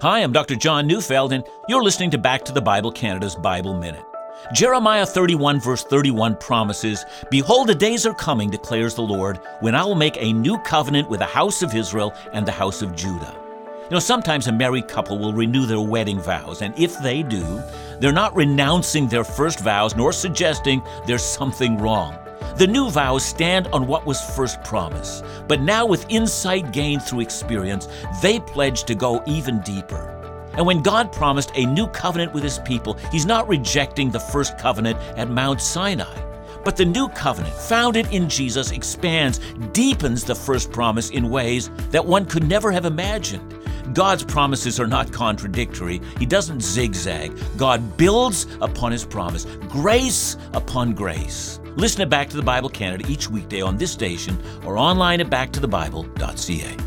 Hi, I'm Dr. John Neufeld, and you're listening to Back to the Bible Canada's Bible Minute. Jeremiah 31, verse 31 promises, Behold, the days are coming, declares the Lord, when I will make a new covenant with the house of Israel and the house of Judah. You know, sometimes a married couple will renew their wedding vows, and if they do, they're not renouncing their first vows nor suggesting there's something wrong. The new vows stand on what was first promised, but now with insight gained through experience, they pledge to go even deeper. And when God promised a new covenant with his people, he's not rejecting the first covenant at Mount Sinai. But the new covenant, founded in Jesus, expands, deepens the first promise in ways that one could never have imagined. God's promises are not contradictory. He doesn't zigzag. God builds upon his promise, grace upon grace. Listen to Back to the Bible Canada each weekday on this station or online at backtothebible.ca.